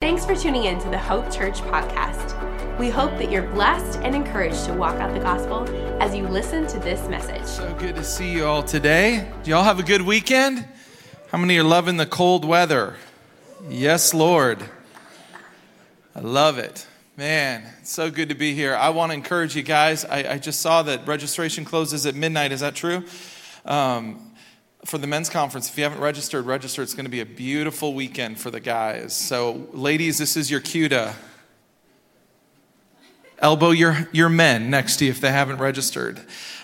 Thanks for tuning in to the Hope Church podcast. We hope that you're blessed and encouraged to walk out the gospel as you listen to this message. So good to see you all today. Do y'all have a good weekend? How many are loving the cold weather? Yes, Lord. I love it. Man, it's so good to be here. I want to encourage you guys. I, I just saw that registration closes at midnight. Is that true? Um, for the men's conference, if you haven't registered, register. It's going to be a beautiful weekend for the guys. So, ladies, this is your cue to elbow your, your men next to you if they haven't registered.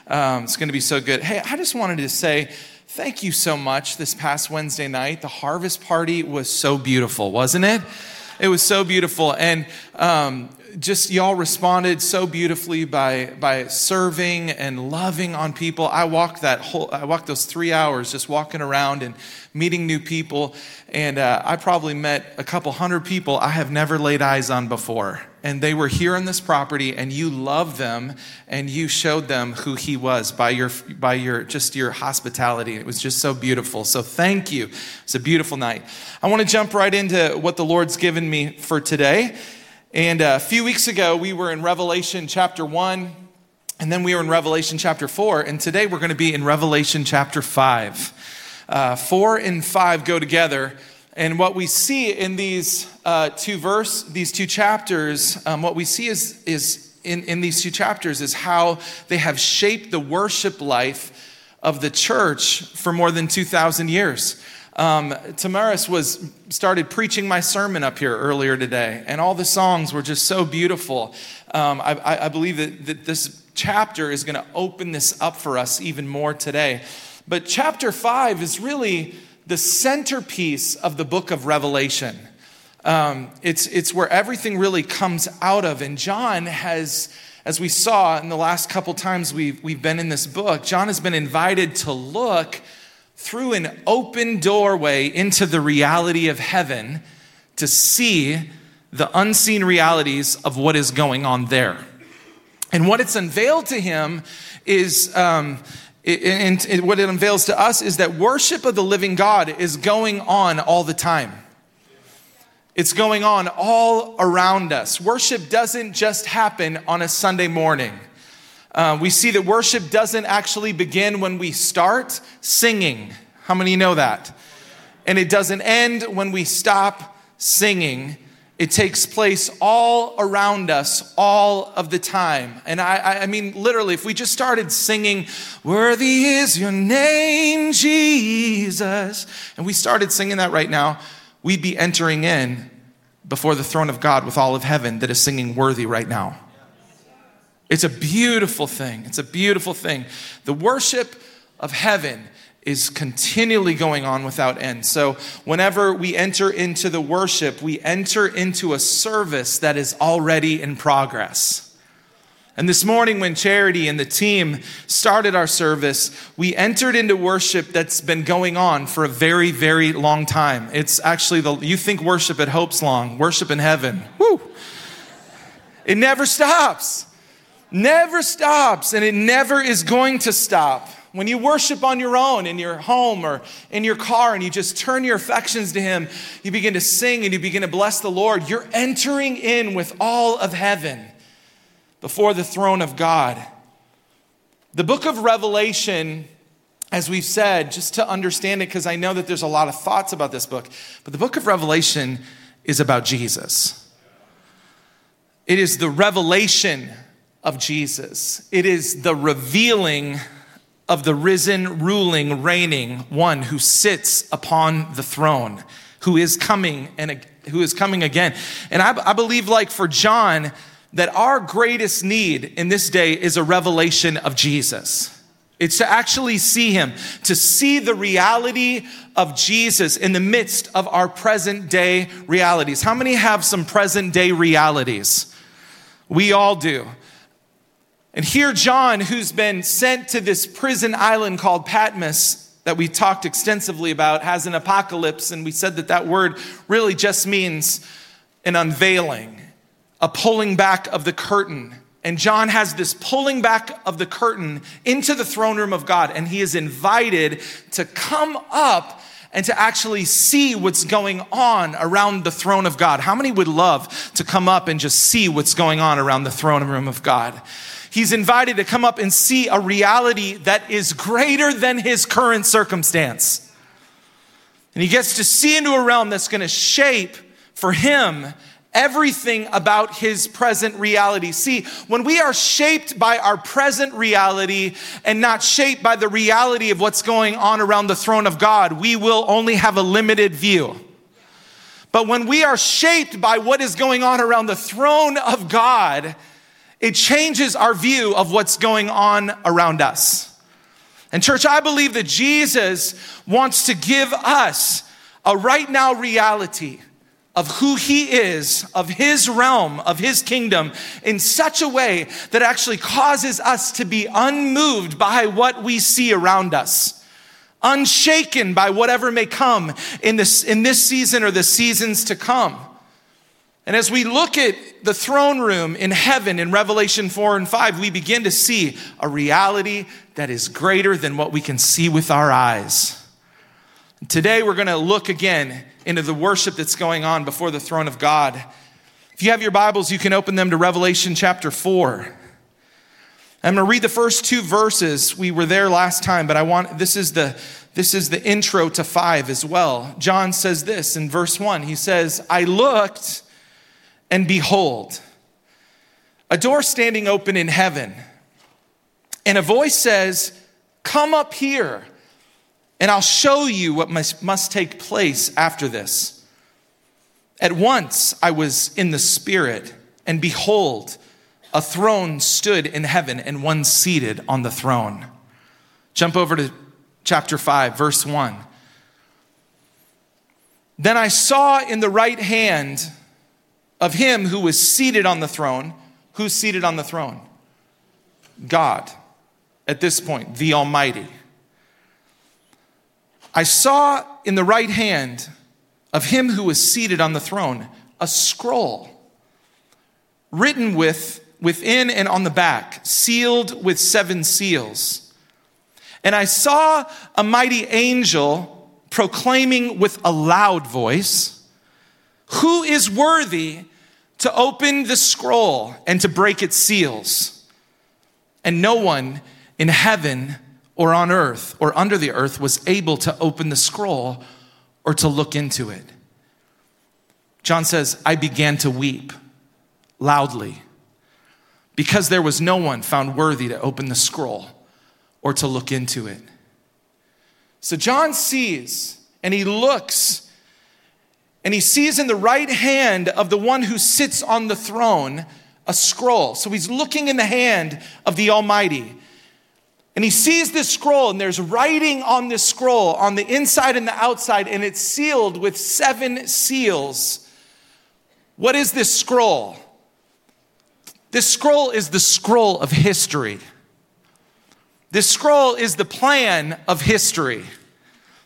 Um, it's going to be so good. Hey, I just wanted to say thank you so much this past Wednesday night. The harvest party was so beautiful, wasn't it? It was so beautiful. And um, just y'all responded so beautifully by by serving and loving on people. I walked that whole I walked those three hours just walking around and meeting new people, and uh, I probably met a couple hundred people I have never laid eyes on before. And they were here on this property, and you loved them, and you showed them who He was by your by your just your hospitality. It was just so beautiful. So thank you. It's a beautiful night. I want to jump right into what the Lord's given me for today. And uh, a few weeks ago, we were in Revelation chapter 1, and then we were in Revelation chapter 4, and today we're going to be in Revelation chapter 5. Uh, 4 and 5 go together. And what we see in these uh, two verse, these two chapters, um, what we see is, is in, in these two chapters is how they have shaped the worship life of the church for more than 2,000 years. Um, Tamaris was started preaching my sermon up here earlier today, and all the songs were just so beautiful. Um, I, I, believe that, that this chapter is going to open this up for us even more today. But chapter five is really the centerpiece of the book of Revelation. Um, it's, it's where everything really comes out of. And John has, as we saw in the last couple times we've, we've been in this book, John has been invited to look through an open doorway into the reality of heaven to see the unseen realities of what is going on there. And what it's unveiled to him is, um, and what it unveils to us is that worship of the living God is going on all the time. It's going on all around us. Worship doesn't just happen on a Sunday morning. Uh, we see that worship doesn't actually begin when we start singing. How many know that? And it doesn't end when we stop singing. It takes place all around us all of the time. And I, I mean, literally, if we just started singing, Worthy is your name, Jesus, and we started singing that right now, we'd be entering in before the throne of God with all of heaven that is singing worthy right now. It's a beautiful thing. It's a beautiful thing. The worship of heaven is continually going on without end. So, whenever we enter into the worship, we enter into a service that is already in progress. And this morning, when Charity and the team started our service, we entered into worship that's been going on for a very, very long time. It's actually the, you think worship at Hope's long, worship in heaven. Woo! It never stops never stops and it never is going to stop. When you worship on your own in your home or in your car and you just turn your affections to Him, you begin to sing and you begin to bless the Lord, you're entering in with all of heaven before the throne of God. The book of Revelation, as we've said, just to understand it, because I know that there's a lot of thoughts about this book, but the book of Revelation is about Jesus. It is the revelation of Jesus. It is the revealing of the risen, ruling, reigning one who sits upon the throne, who is coming and who is coming again. And I, I believe, like for John, that our greatest need in this day is a revelation of Jesus. It's to actually see him, to see the reality of Jesus in the midst of our present day realities. How many have some present day realities? We all do. And here, John, who's been sent to this prison island called Patmos, that we talked extensively about, has an apocalypse. And we said that that word really just means an unveiling, a pulling back of the curtain. And John has this pulling back of the curtain into the throne room of God. And he is invited to come up and to actually see what's going on around the throne of God. How many would love to come up and just see what's going on around the throne room of God? He's invited to come up and see a reality that is greater than his current circumstance. And he gets to see into a realm that's going to shape for him everything about his present reality. See, when we are shaped by our present reality and not shaped by the reality of what's going on around the throne of God, we will only have a limited view. But when we are shaped by what is going on around the throne of God, it changes our view of what's going on around us. And, church, I believe that Jesus wants to give us a right now reality of who he is, of his realm, of his kingdom, in such a way that actually causes us to be unmoved by what we see around us, unshaken by whatever may come in this, in this season or the seasons to come. And as we look at the throne room in heaven in Revelation 4 and 5, we begin to see a reality that is greater than what we can see with our eyes. Today, we're going to look again into the worship that's going on before the throne of God. If you have your Bibles, you can open them to Revelation chapter 4. I'm going to read the first two verses. We were there last time, but I want this is the this is the intro to 5 as well. John says this in verse 1. He says, "I looked and behold, a door standing open in heaven. And a voice says, "Come up here." and I'll show you what must, must take place after this. At once I was in the Spirit, and behold, a throne stood in heaven, and one seated on the throne. Jump over to chapter 5, verse 1. Then I saw in the right hand of him who was seated on the throne. Who's seated on the throne? God, at this point, the Almighty I saw in the right hand of him who was seated on the throne a scroll written with within and on the back, sealed with seven seals. And I saw a mighty angel proclaiming with a loud voice, Who is worthy to open the scroll and to break its seals? And no one in heaven or on earth or under the earth was able to open the scroll or to look into it. John says, I began to weep loudly because there was no one found worthy to open the scroll or to look into it. So John sees and he looks and he sees in the right hand of the one who sits on the throne a scroll. So he's looking in the hand of the Almighty. And he sees this scroll, and there's writing on this scroll on the inside and the outside, and it's sealed with seven seals. What is this scroll? This scroll is the scroll of history. This scroll is the plan of history.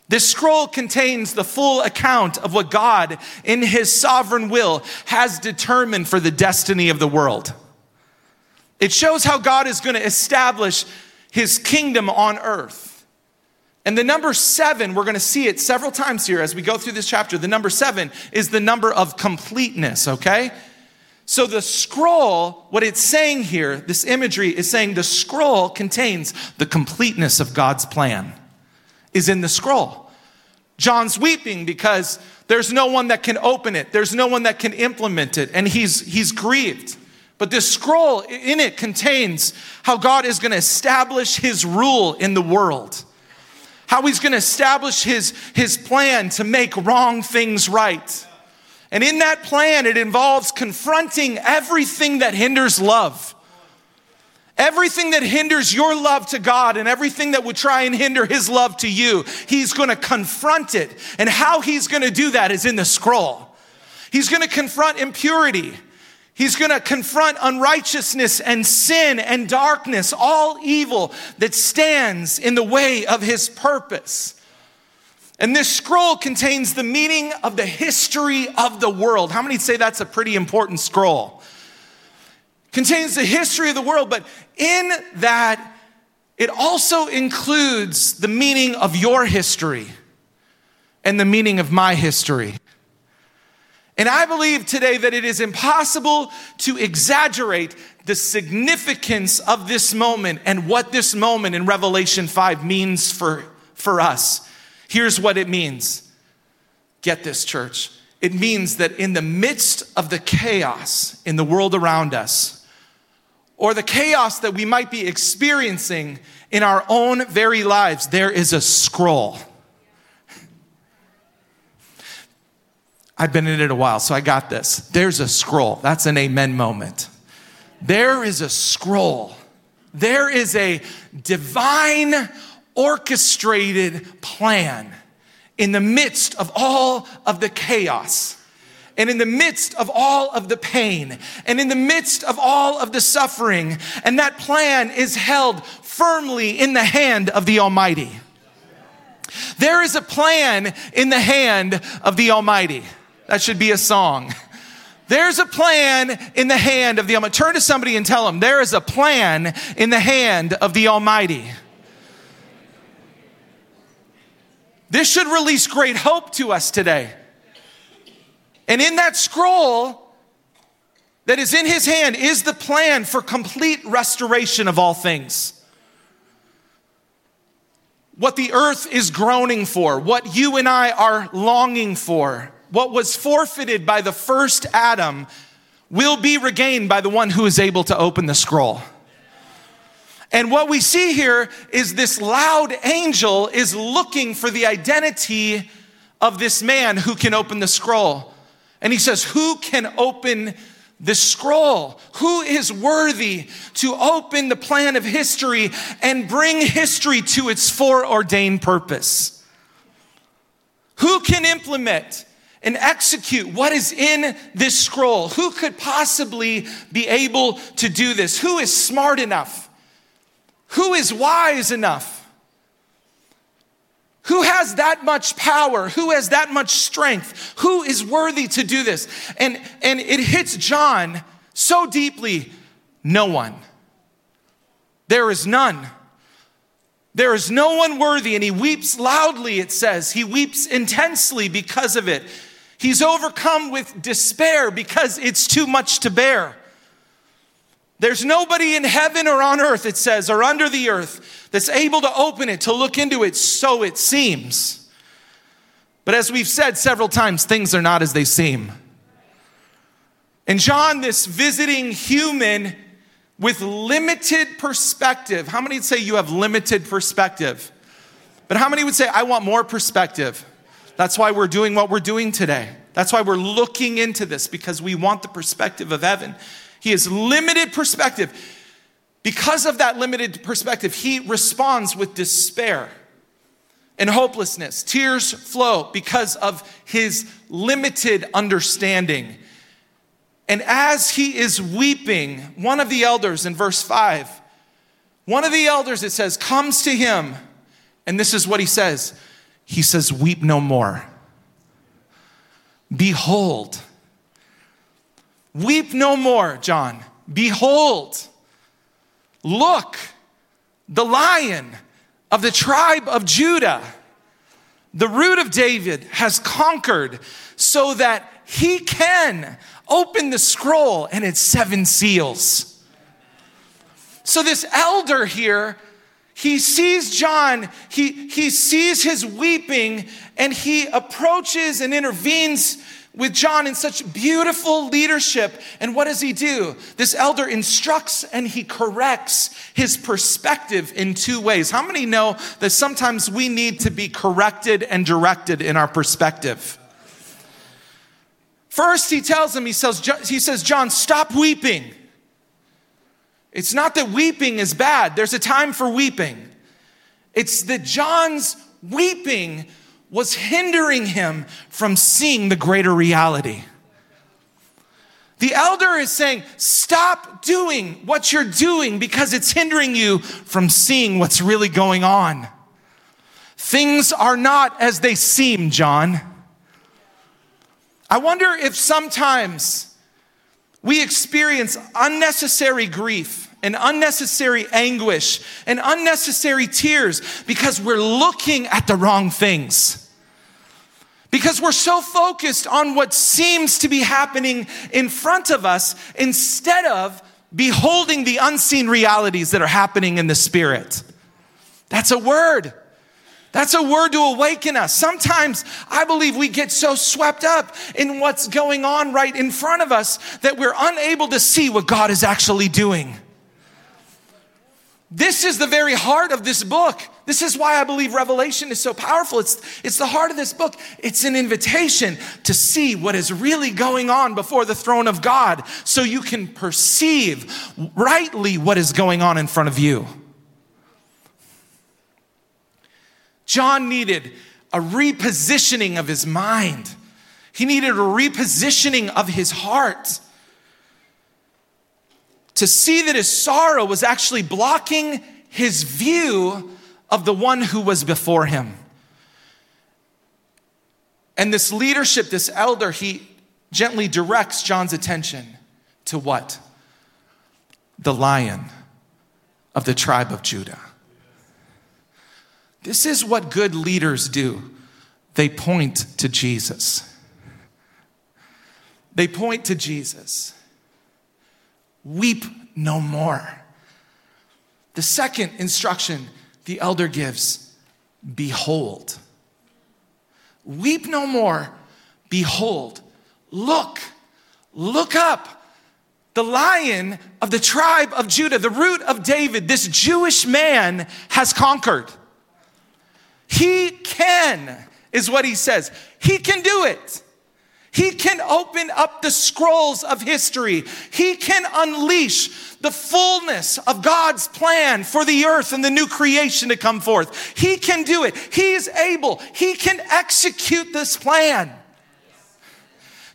This scroll contains the full account of what God, in his sovereign will, has determined for the destiny of the world. It shows how God is going to establish his kingdom on earth. And the number seven, we're going to see it several times here as we go through this chapter. The number seven is the number of completeness, okay? So the scroll, what it's saying here, this imagery is saying the scroll contains the completeness of God's plan, is in the scroll. John's weeping because there's no one that can open it, there's no one that can implement it, and he's, he's grieved. But this scroll in it contains how God is going to establish his rule in the world. How he's going to establish his, his plan to make wrong things right. And in that plan, it involves confronting everything that hinders love. Everything that hinders your love to God and everything that would try and hinder his love to you, he's going to confront it. And how he's going to do that is in the scroll. He's going to confront impurity. He's going to confront unrighteousness and sin and darkness, all evil that stands in the way of his purpose. And this scroll contains the meaning of the history of the world. How many say that's a pretty important scroll? Contains the history of the world, but in that, it also includes the meaning of your history and the meaning of my history. And I believe today that it is impossible to exaggerate the significance of this moment and what this moment in Revelation 5 means for, for us. Here's what it means. Get this, church. It means that in the midst of the chaos in the world around us, or the chaos that we might be experiencing in our own very lives, there is a scroll. I've been in it a while, so I got this. There's a scroll. That's an amen moment. There is a scroll. There is a divine orchestrated plan in the midst of all of the chaos and in the midst of all of the pain and in the midst of all of the suffering. And that plan is held firmly in the hand of the Almighty. There is a plan in the hand of the Almighty. That should be a song. There's a plan in the hand of the Almighty. Turn to somebody and tell them, there is a plan in the hand of the Almighty. This should release great hope to us today. And in that scroll that is in his hand is the plan for complete restoration of all things. What the earth is groaning for, what you and I are longing for, what was forfeited by the first Adam will be regained by the one who is able to open the scroll. And what we see here is this loud angel is looking for the identity of this man who can open the scroll. And he says, Who can open the scroll? Who is worthy to open the plan of history and bring history to its foreordained purpose? Who can implement and execute what is in this scroll? Who could possibly be able to do this? Who is smart enough? Who is wise enough? Who has that much power? Who has that much strength? Who is worthy to do this? And, and it hits John so deeply no one. There is none. There is no one worthy, and he weeps loudly, it says. He weeps intensely because of it. He's overcome with despair because it's too much to bear. There's nobody in heaven or on earth, it says, or under the earth that's able to open it, to look into it, so it seems. But as we've said several times, things are not as they seem. And John, this visiting human with limited perspective, how many would say you have limited perspective? But how many would say, I want more perspective? That's why we're doing what we're doing today. That's why we're looking into this because we want the perspective of heaven. He has limited perspective. Because of that limited perspective, he responds with despair and hopelessness. Tears flow because of his limited understanding. And as he is weeping, one of the elders in verse 5, one of the elders, it says, comes to him, and this is what he says He says, Weep no more. Behold, Weep no more, John. Behold, look, the lion of the tribe of Judah, the root of David, has conquered so that he can open the scroll and its seven seals. So, this elder here, he sees John, he, he sees his weeping, and he approaches and intervenes with John in such beautiful leadership. And what does he do? This elder instructs and he corrects his perspective in two ways. How many know that sometimes we need to be corrected and directed in our perspective? First, he tells him, he says, he says, John, stop weeping. It's not that weeping is bad, there's a time for weeping. It's that John's weeping was hindering him from seeing the greater reality. The elder is saying, Stop doing what you're doing because it's hindering you from seeing what's really going on. Things are not as they seem, John. I wonder if sometimes we experience unnecessary grief and unnecessary anguish and unnecessary tears because we're looking at the wrong things. Because we're so focused on what seems to be happening in front of us instead of beholding the unseen realities that are happening in the spirit. That's a word. That's a word to awaken us. Sometimes I believe we get so swept up in what's going on right in front of us that we're unable to see what God is actually doing. This is the very heart of this book. This is why I believe Revelation is so powerful. It's, it's the heart of this book. It's an invitation to see what is really going on before the throne of God so you can perceive rightly what is going on in front of you. John needed a repositioning of his mind, he needed a repositioning of his heart to see that his sorrow was actually blocking his view of the one who was before him. And this leadership, this elder, he gently directs John's attention to what? The lion of the tribe of Judah. This is what good leaders do they point to Jesus. They point to Jesus. Weep no more. The second instruction the elder gives behold. Weep no more. Behold. Look. Look up. The lion of the tribe of Judah, the root of David, this Jewish man has conquered. He can, is what he says. He can do it. He can open up the scrolls of history. He can unleash the fullness of God's plan for the earth and the new creation to come forth. He can do it. He is able. He can execute this plan.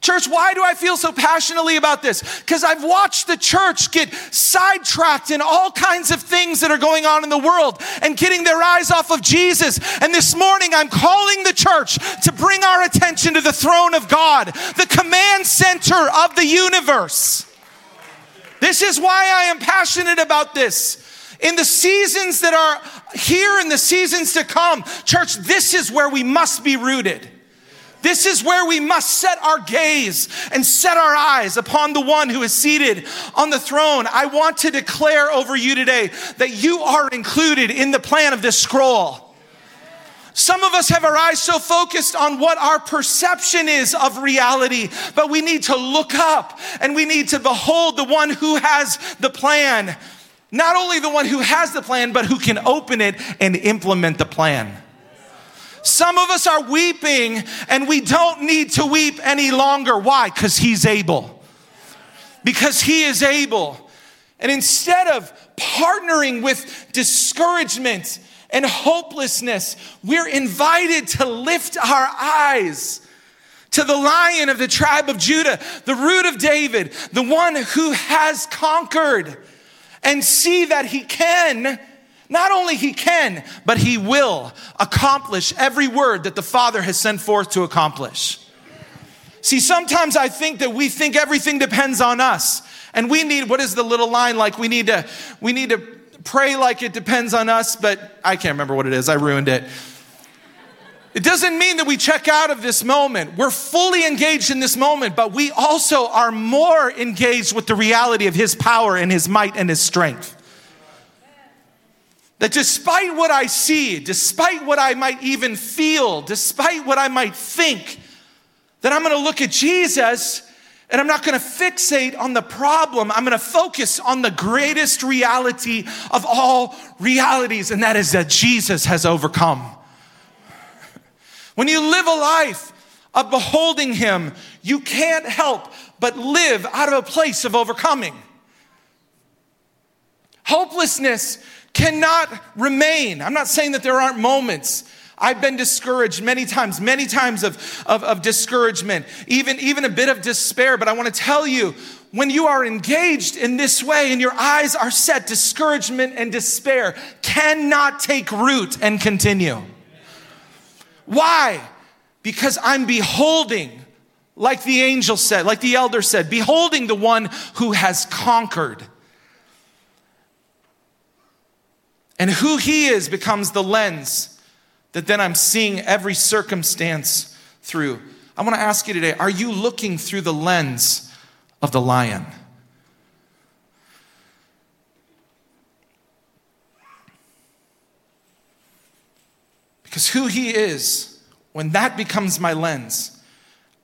Church, why do I feel so passionately about this? Because I've watched the church get sidetracked in all kinds of things that are going on in the world and getting their eyes off of Jesus. And this morning, I'm calling the church to bring our attention to the throne of God, the command center of the universe. This is why I am passionate about this. In the seasons that are here and the seasons to come, church, this is where we must be rooted. This is where we must set our gaze and set our eyes upon the one who is seated on the throne. I want to declare over you today that you are included in the plan of this scroll. Some of us have our eyes so focused on what our perception is of reality, but we need to look up and we need to behold the one who has the plan. Not only the one who has the plan, but who can open it and implement the plan. Some of us are weeping and we don't need to weep any longer. Why? Because He's able. Because He is able. And instead of partnering with discouragement and hopelessness, we're invited to lift our eyes to the lion of the tribe of Judah, the root of David, the one who has conquered, and see that he can not only he can, but he will accomplish every word that the Father has sent forth to accomplish. See, sometimes I think that we think everything depends on us. And we need, what is the little line like? We need to, we need to pray like it depends on us, but I can't remember what it is. I ruined it. It doesn't mean that we check out of this moment. We're fully engaged in this moment, but we also are more engaged with the reality of His power and His might and His strength. That despite what I see, despite what I might even feel, despite what I might think, that I'm gonna look at Jesus and I'm not gonna fixate on the problem. I'm gonna focus on the greatest reality of all realities, and that is that Jesus has overcome. When you live a life of beholding Him, you can't help but live out of a place of overcoming. Hopelessness cannot remain. I'm not saying that there aren't moments. I've been discouraged many times, many times of, of, of, discouragement, even, even a bit of despair. But I want to tell you, when you are engaged in this way and your eyes are set, discouragement and despair cannot take root and continue. Why? Because I'm beholding, like the angel said, like the elder said, beholding the one who has conquered. And who he is becomes the lens that then I'm seeing every circumstance through. I want to ask you today are you looking through the lens of the lion? Because who he is, when that becomes my lens,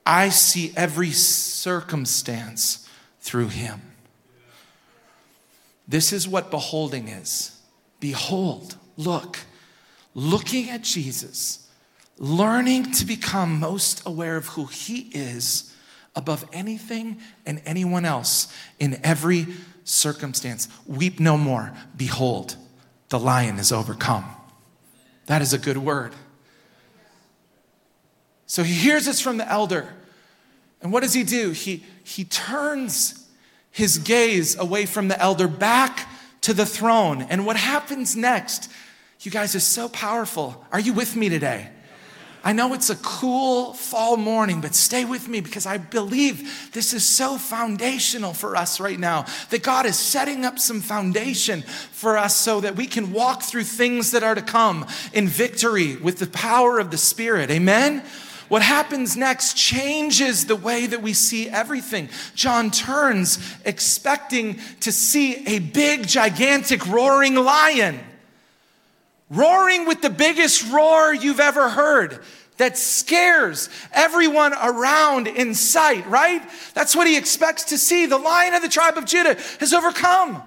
I see every circumstance through him. This is what beholding is. Behold, look, looking at Jesus, learning to become most aware of who he is above anything and anyone else in every circumstance. Weep no more. Behold, the lion is overcome. That is a good word. So he hears this from the elder. And what does he do? He, he turns his gaze away from the elder back to the throne. And what happens next, you guys, is so powerful. Are you with me today? I know it's a cool fall morning, but stay with me because I believe this is so foundational for us right now. That God is setting up some foundation for us so that we can walk through things that are to come in victory with the power of the Spirit. Amen? What happens next changes the way that we see everything. John turns expecting to see a big, gigantic, roaring lion roaring with the biggest roar you've ever heard that scares everyone around in sight, right? That's what he expects to see. The lion of the tribe of Judah has overcome.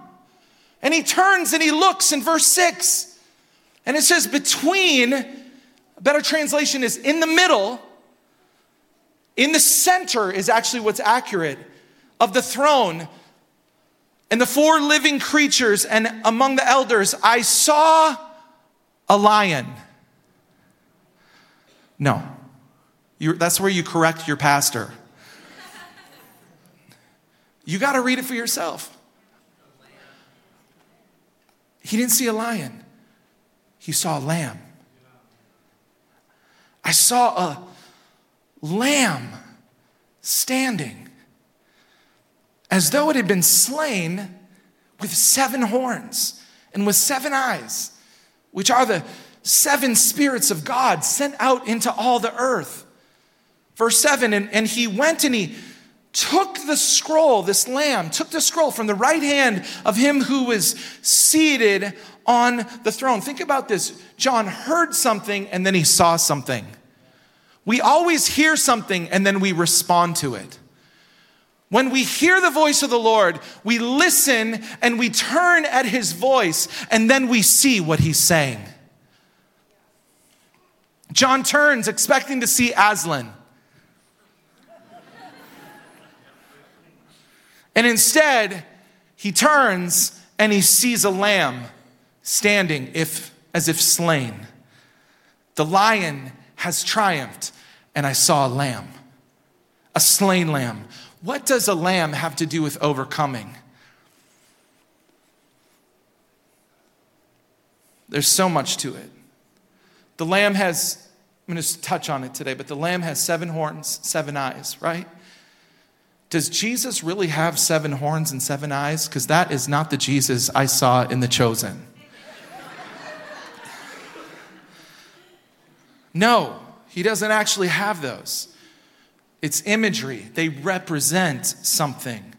And he turns and he looks in verse 6. And it says, between, a better translation is in the middle, in the center is actually what's accurate, of the throne and the four living creatures and among the elders, I saw a lion. No. you that's where you correct your pastor. You got to read it for yourself. He didn't see a lion, he saw a lamb. I saw a lamb standing as though it had been slain with seven horns and with seven eyes which are the seven spirits of God sent out into all the earth. Verse 7 and, and he went and he took the scroll, this lamb, took the scroll from the right hand of him who was seated on the throne. Think about this. John heard something and then he saw something. We always hear something and then we respond to it. When we hear the voice of the Lord, we listen and we turn at his voice, and then we see what he's saying. John turns expecting to see Aslan. And instead, he turns and he sees a lamb standing if, as if slain. The lion has triumphed, and I saw a lamb, a slain lamb what does a lamb have to do with overcoming? There's so much to it. The lamb has, I'm going to touch on it today, but the lamb has seven horns, seven eyes, right? Does Jesus really have seven horns and seven eyes? Because that is not the Jesus I saw in The Chosen. No, he doesn't actually have those. It's imagery, they represent something.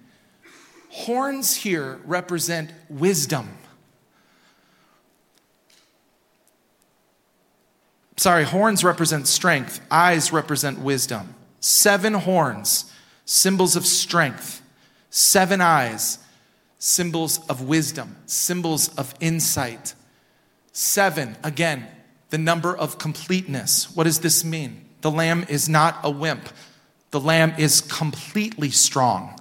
Horns here represent wisdom. Sorry, horns represent strength, eyes represent wisdom. Seven horns, symbols of strength. Seven eyes, symbols of wisdom, symbols of insight. Seven, again, the number of completeness. What does this mean? The lamb is not a wimp. The lamb is completely strong.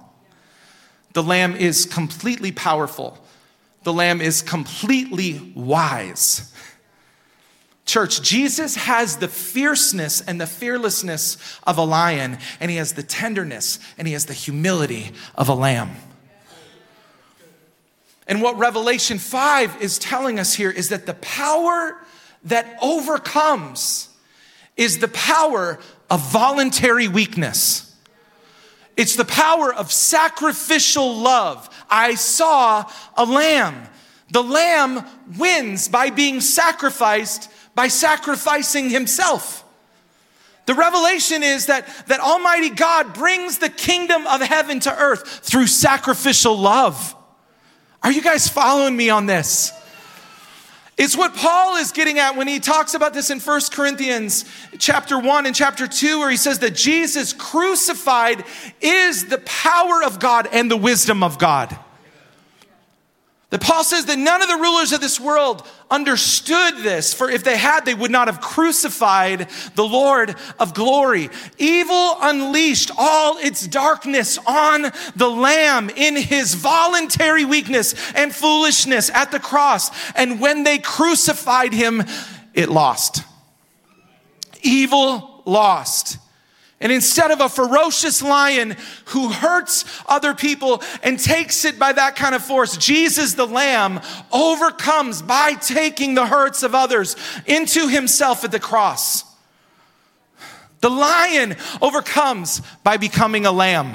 The lamb is completely powerful. The lamb is completely wise. Church, Jesus has the fierceness and the fearlessness of a lion, and he has the tenderness and he has the humility of a lamb. And what Revelation 5 is telling us here is that the power that overcomes is the power of voluntary weakness. It's the power of sacrificial love. I saw a lamb. The lamb wins by being sacrificed, by sacrificing himself. The revelation is that, that Almighty God brings the kingdom of heaven to earth through sacrificial love. Are you guys following me on this? It's what Paul is getting at when he talks about this in 1 Corinthians chapter 1 and chapter 2 where he says that Jesus crucified is the power of God and the wisdom of God. That Paul says that none of the rulers of this world understood this, for if they had, they would not have crucified the Lord of glory. Evil unleashed all its darkness on the Lamb in his voluntary weakness and foolishness at the cross. And when they crucified him, it lost. Evil lost. And instead of a ferocious lion who hurts other people and takes it by that kind of force, Jesus the Lamb overcomes by taking the hurts of others into himself at the cross. The lion overcomes by becoming a lamb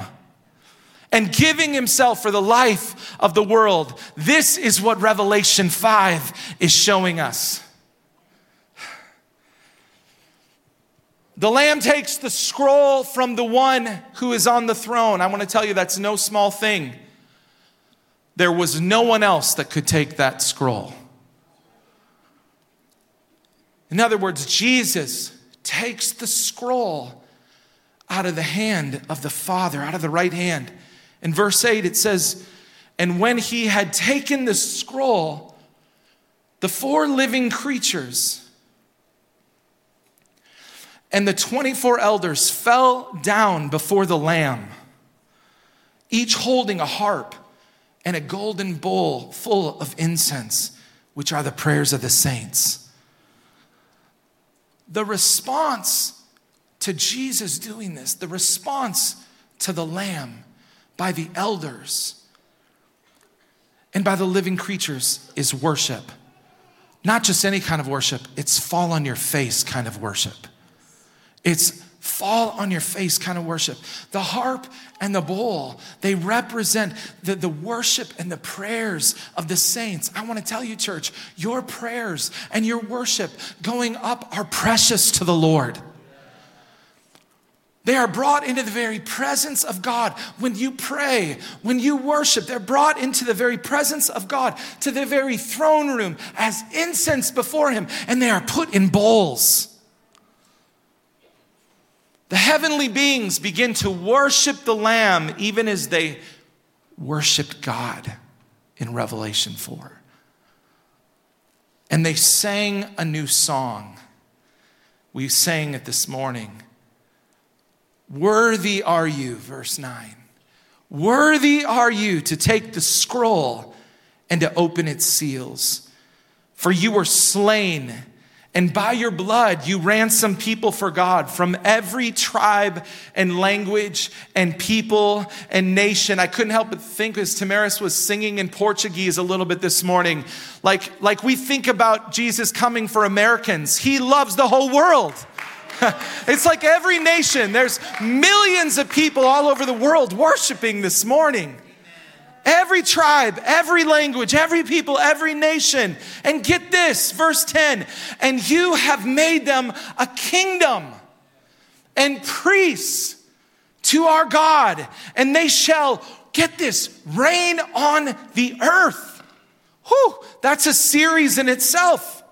and giving himself for the life of the world. This is what Revelation 5 is showing us. The Lamb takes the scroll from the one who is on the throne. I want to tell you that's no small thing. There was no one else that could take that scroll. In other words, Jesus takes the scroll out of the hand of the Father, out of the right hand. In verse 8, it says, And when he had taken the scroll, the four living creatures, and the 24 elders fell down before the Lamb, each holding a harp and a golden bowl full of incense, which are the prayers of the saints. The response to Jesus doing this, the response to the Lamb by the elders and by the living creatures is worship. Not just any kind of worship, it's fall on your face kind of worship. It's fall on your face kind of worship. The harp and the bowl, they represent the, the worship and the prayers of the saints. I want to tell you, church, your prayers and your worship going up are precious to the Lord. They are brought into the very presence of God. When you pray, when you worship, they're brought into the very presence of God, to the very throne room as incense before Him, and they are put in bowls. The heavenly beings begin to worship the Lamb even as they worshiped God in Revelation 4. And they sang a new song. We sang it this morning. Worthy are you, verse 9. Worthy are you to take the scroll and to open its seals. For you were slain and by your blood, you ransom people for God from every tribe and language and people and nation. I couldn't help but think as Tamaris was singing in Portuguese a little bit this morning, like, like we think about Jesus coming for Americans. He loves the whole world. it's like every nation, there's millions of people all over the world worshiping this morning. Every tribe, every language, every people, every nation. And get this, verse 10 and you have made them a kingdom and priests to our God, and they shall, get this, reign on the earth. Whew, that's a series in itself.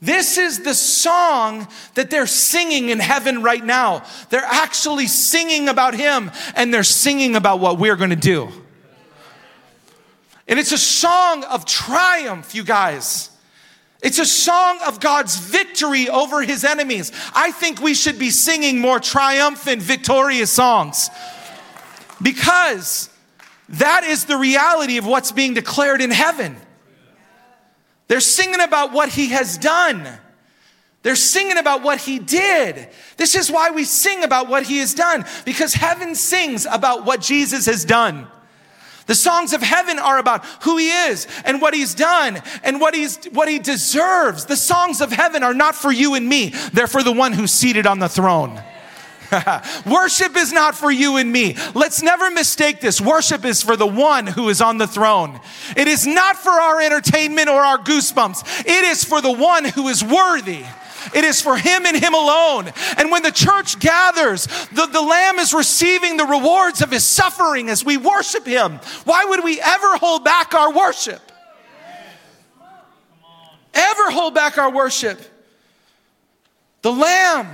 This is the song that they're singing in heaven right now. They're actually singing about Him and they're singing about what we're going to do. And it's a song of triumph, you guys. It's a song of God's victory over his enemies. I think we should be singing more triumphant, victorious songs because that is the reality of what's being declared in heaven. They're singing about what he has done. They're singing about what he did. This is why we sing about what he has done because heaven sings about what Jesus has done. The songs of heaven are about who he is and what he's done and what he's what he deserves. The songs of heaven are not for you and me. They're for the one who's seated on the throne. Worship is not for you and me. Let's never mistake this. Worship is for the one who is on the throne. It is not for our entertainment or our goosebumps. It is for the one who is worthy It is for Him and Him alone. And when the church gathers, the, the Lamb is receiving the rewards of His suffering as we worship Him. Why would we ever hold back our worship? Ever hold back our worship? The Lamb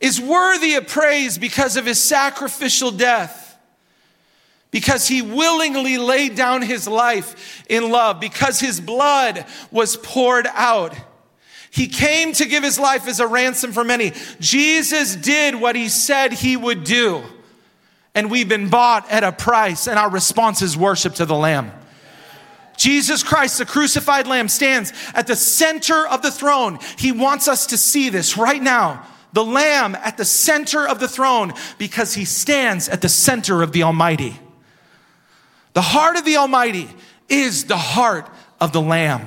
is worthy of praise because of His sacrificial death because he willingly laid down his life in love, because his blood was poured out. He came to give his life as a ransom for many. Jesus did what he said he would do. And we've been bought at a price, and our response is worship to the Lamb. Jesus Christ, the crucified Lamb, stands at the center of the throne. He wants us to see this right now. The Lamb at the center of the throne because he stands at the center of the Almighty. The heart of the Almighty is the heart of the Lamb.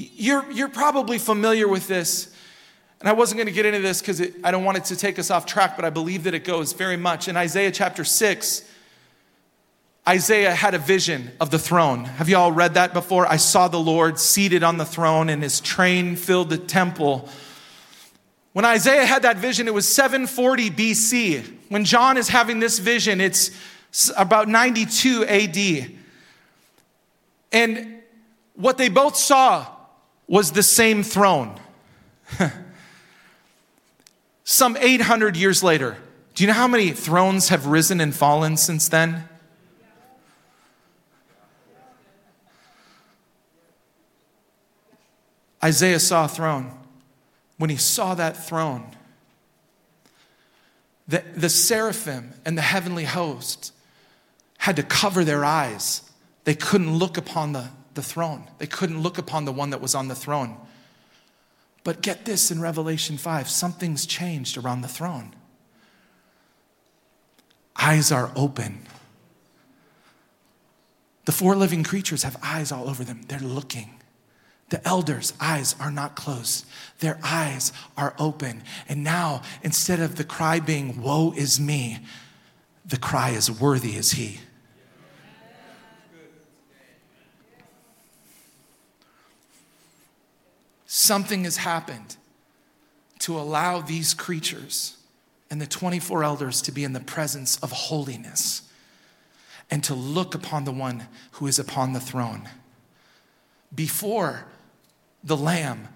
You're, you're probably familiar with this. And I wasn't going to get into this because I don't want it to take us off track, but I believe that it goes very much. In Isaiah chapter 6, Isaiah had a vision of the throne. Have you all read that before? I saw the Lord seated on the throne, and his train filled the temple. When Isaiah had that vision, it was 740 BC. When John is having this vision, it's about 92 AD. And what they both saw was the same throne. Some 800 years later, do you know how many thrones have risen and fallen since then? Isaiah saw a throne. When he saw that throne, the, the seraphim and the heavenly host had to cover their eyes. They couldn't look upon the, the throne, they couldn't look upon the one that was on the throne. But get this in Revelation 5 something's changed around the throne. Eyes are open. The four living creatures have eyes all over them. They're looking. The elders' eyes are not closed, their eyes are open. And now, instead of the cry being, Woe is me, the cry is, Worthy is he. Something has happened to allow these creatures and the 24 elders to be in the presence of holiness and to look upon the one who is upon the throne. Before the Lamb,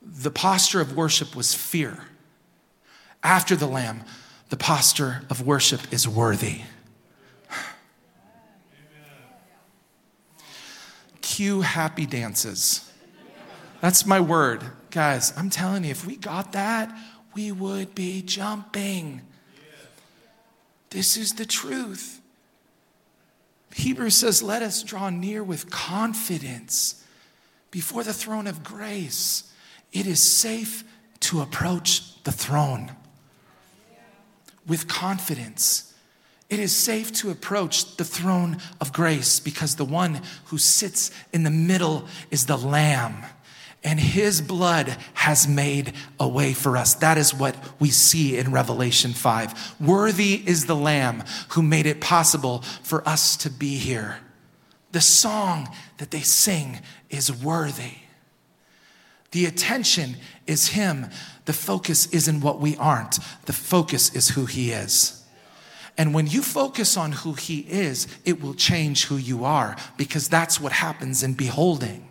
the posture of worship was fear. After the Lamb, the posture of worship is worthy. Cue happy dances. That's my word. Guys, I'm telling you, if we got that, we would be jumping. This is the truth. Hebrews says, Let us draw near with confidence before the throne of grace. It is safe to approach the throne with confidence. It is safe to approach the throne of grace because the one who sits in the middle is the Lamb and his blood has made a way for us. That is what we see in Revelation 5. Worthy is the Lamb who made it possible for us to be here. The song that they sing is worthy. The attention is him. The focus isn't what we aren't, the focus is who he is. And when you focus on who he is, it will change who you are because that's what happens in beholding.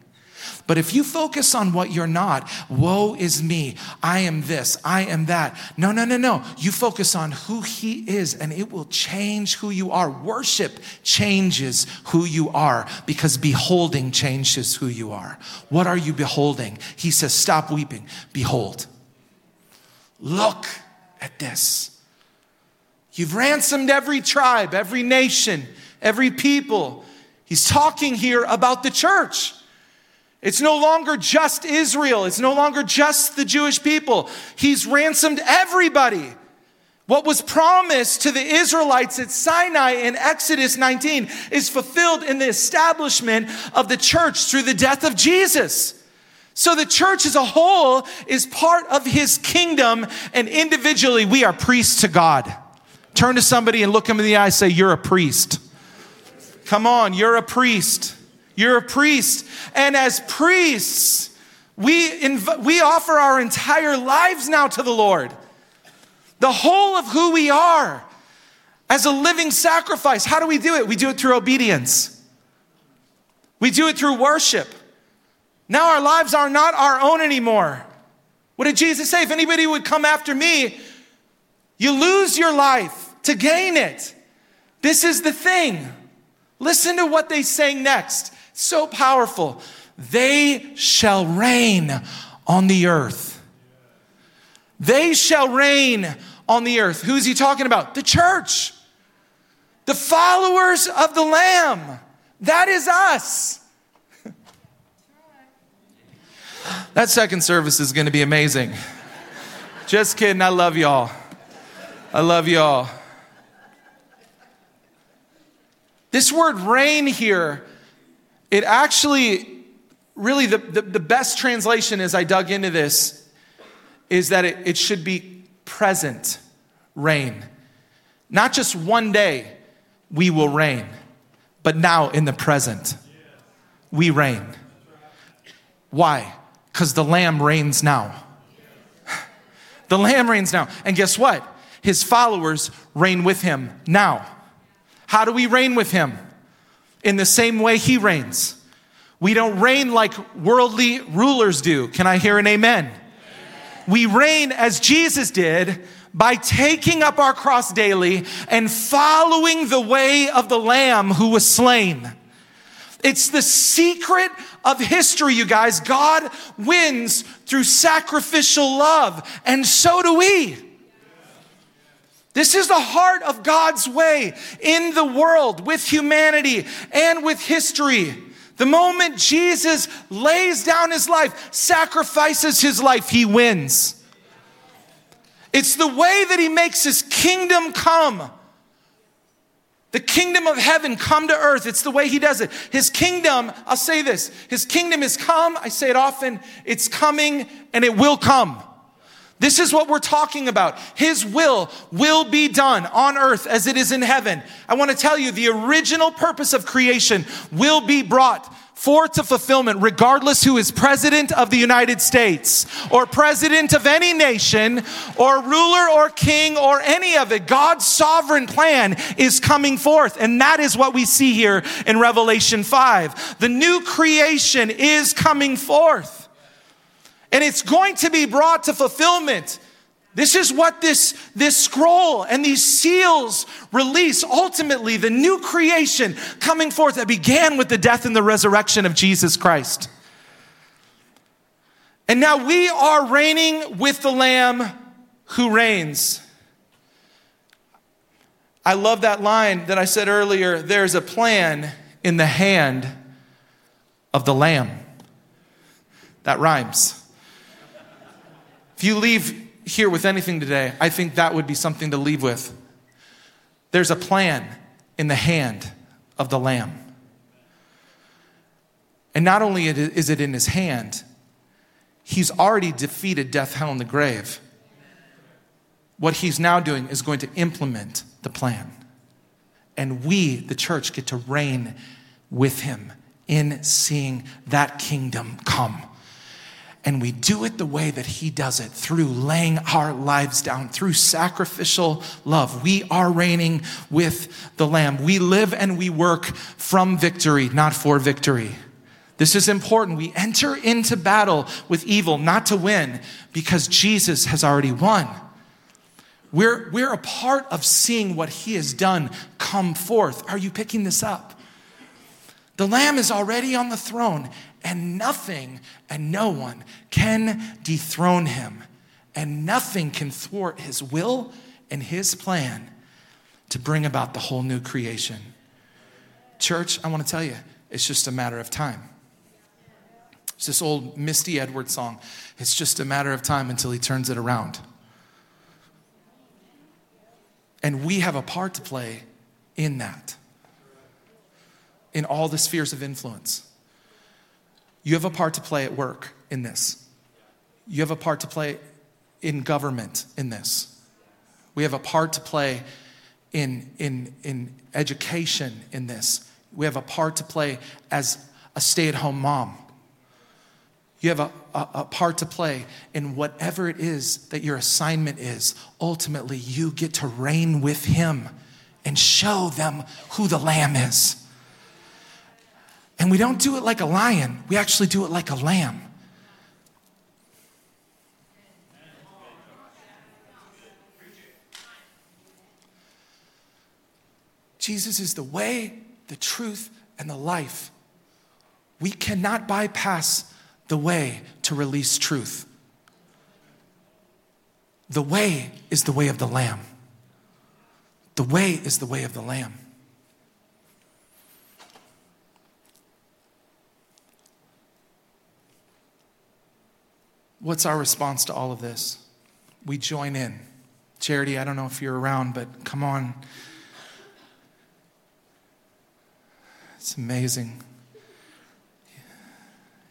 But if you focus on what you're not, woe is me, I am this, I am that. No, no, no, no. You focus on who He is and it will change who you are. Worship changes who you are because beholding changes who you are. What are you beholding? He says, Stop weeping, behold. Look at this. You've ransomed every tribe, every nation, every people. He's talking here about the church. It's no longer just Israel. It's no longer just the Jewish people. He's ransomed everybody. What was promised to the Israelites at Sinai in Exodus 19 is fulfilled in the establishment of the church through the death of Jesus. So the church as a whole is part of his kingdom, and individually we are priests to God. Turn to somebody and look him in the eye, and say, You're a priest. Come on, you're a priest. You're a priest. And as priests, We, inv- we offer our entire lives now to the Lord. The whole of who we are as a living sacrifice. How do we do it? We do it through obedience, we do it through worship. Now our lives are not our own anymore. What did Jesus say? If anybody would come after me, you lose your life to gain it. This is the thing. Listen to what they say next. So powerful. They shall reign on the earth. They shall reign on the earth. Who's he talking about? The church. The followers of the Lamb. That is us. that second service is going to be amazing. Just kidding. I love y'all. I love y'all. This word reign here, it actually, really, the, the, the, best translation as I dug into this is that it, it should be present reign. Not just one day we will reign, but now in the present we reign. Why? Because the Lamb reigns now. The Lamb reigns now. And guess what? His followers reign with him now. How do we reign with him? In the same way he reigns. We don't reign like worldly rulers do. Can I hear an amen? amen? We reign as Jesus did by taking up our cross daily and following the way of the Lamb who was slain. It's the secret of history, you guys. God wins through sacrificial love, and so do we. This is the heart of God's way in the world with humanity and with history. The moment Jesus lays down his life, sacrifices his life, he wins. It's the way that he makes his kingdom come. The kingdom of heaven come to earth. It's the way he does it. His kingdom, I'll say this, his kingdom is come. I say it often, it's coming and it will come. This is what we're talking about. His will will be done on earth as it is in heaven. I want to tell you the original purpose of creation will be brought forth to fulfillment, regardless who is president of the United States or president of any nation or ruler or king or any of it. God's sovereign plan is coming forth. And that is what we see here in Revelation 5. The new creation is coming forth and it's going to be brought to fulfillment. This is what this, this scroll and these seals release ultimately the new creation coming forth that began with the death and the resurrection of Jesus Christ. And now we are reigning with the Lamb who reigns. I love that line that I said earlier there's a plan in the hand of the Lamb. That rhymes. If you leave here with anything today, I think that would be something to leave with. There's a plan in the hand of the Lamb. And not only is it in his hand, he's already defeated death, hell, and the grave. What he's now doing is going to implement the plan. And we, the church, get to reign with him in seeing that kingdom come. And we do it the way that He does it through laying our lives down, through sacrificial love. We are reigning with the Lamb. We live and we work from victory, not for victory. This is important. We enter into battle with evil not to win because Jesus has already won. We're, we're a part of seeing what He has done come forth. Are you picking this up? The Lamb is already on the throne, and nothing and no one can dethrone him, and nothing can thwart his will and his plan to bring about the whole new creation. Church, I want to tell you, it's just a matter of time. It's this old Misty Edwards song. It's just a matter of time until he turns it around. And we have a part to play in that, in all the spheres of influence. You have a part to play at work in this. You have a part to play in government in this. We have a part to play in, in, in education in this. We have a part to play as a stay at home mom. You have a, a, a, part to play in whatever it is that your assignment is. Ultimately, you get to reign with Him and show them who the Lamb is. And we don't do it like a lion, we actually do it like a lamb. Jesus is the way, the truth, and the life. We cannot bypass the way to release truth. The way is the way of the Lamb. The way is the way of the Lamb. What's our response to all of this? We join in. Charity, I don't know if you're around, but come on. It's amazing.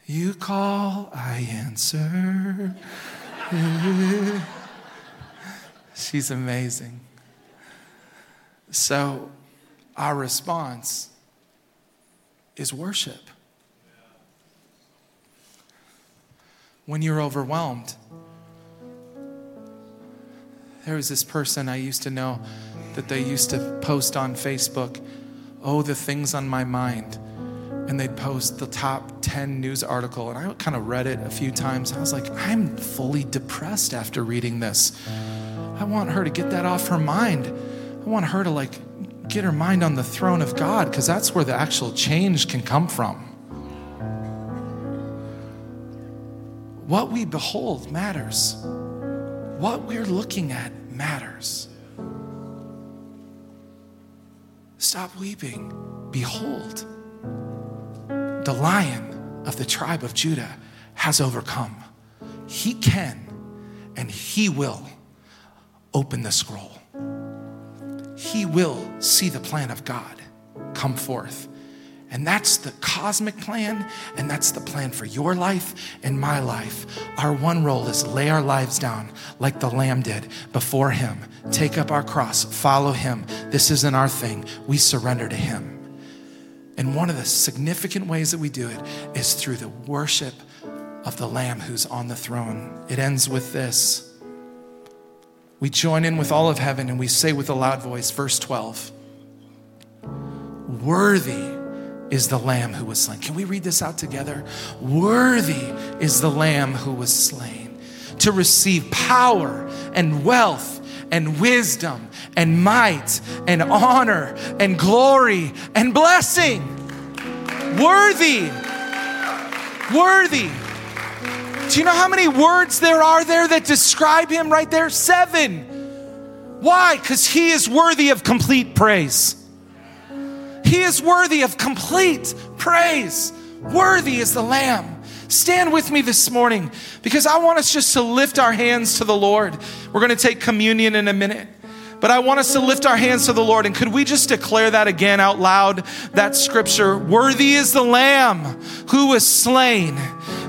You call, I answer. She's amazing. So, our response is worship. When you're overwhelmed, there was this person I used to know that they used to post on Facebook oh, the things on my mind. And they'd post the top 10 news article. And I kind of read it a few times. I was like, I'm fully depressed after reading this. I want her to get that off her mind. I want her to like get her mind on the throne of God because that's where the actual change can come from. What we behold matters. What we're looking at matters. Stop weeping. Behold, the lion of the tribe of Judah has overcome. He can and he will open the scroll. He will see the plan of God come forth. And that's the cosmic plan, and that's the plan for your life and my life. Our one role is lay our lives down like the Lamb did before Him, take up our cross, follow Him. This isn't our thing, we surrender to Him. And one of the significant ways that we do it is through the worship of the Lamb who's on the throne. It ends with this. We join in with all of heaven and we say with a loud voice, verse 12 Worthy is the Lamb who was slain. Can we read this out together? Worthy is the Lamb who was slain to receive power and wealth and wisdom and might and honor and glory and blessing. Worthy. Worthy. Do you know how many words there are there that describe him right there? Seven. Why? Because he is worthy of complete praise. He is worthy of complete praise. Worthy is the Lamb. Stand with me this morning because I want us just to lift our hands to the Lord. We're going to take communion in a minute. But I want us to lift our hands to the Lord. And could we just declare that again out loud? That scripture Worthy is the Lamb who was slain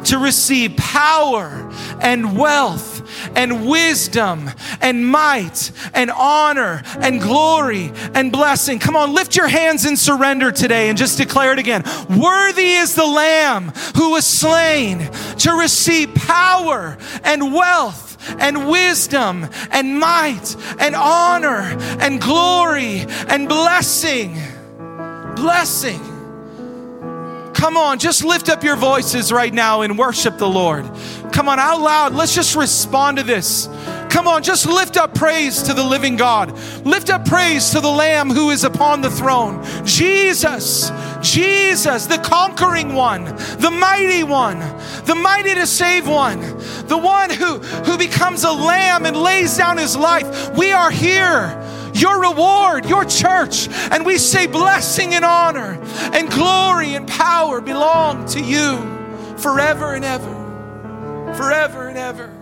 to receive power and wealth and wisdom and might and honor and glory and blessing. Come on, lift your hands in surrender today and just declare it again. Worthy is the Lamb who was slain to receive power and wealth and wisdom and might and honor and glory and blessing. Blessing. Come on, just lift up your voices right now and worship the Lord. Come on, out loud. Let's just respond to this. Come on, just lift up praise to the living God. Lift up praise to the Lamb who is upon the throne. Jesus, Jesus, the conquering one, the mighty one, the mighty to save one, the one who, who becomes a lamb and lays down his life. We are here your reward, your church. And we say blessing and honor and glory and power belong to you forever and ever. Forever and ever.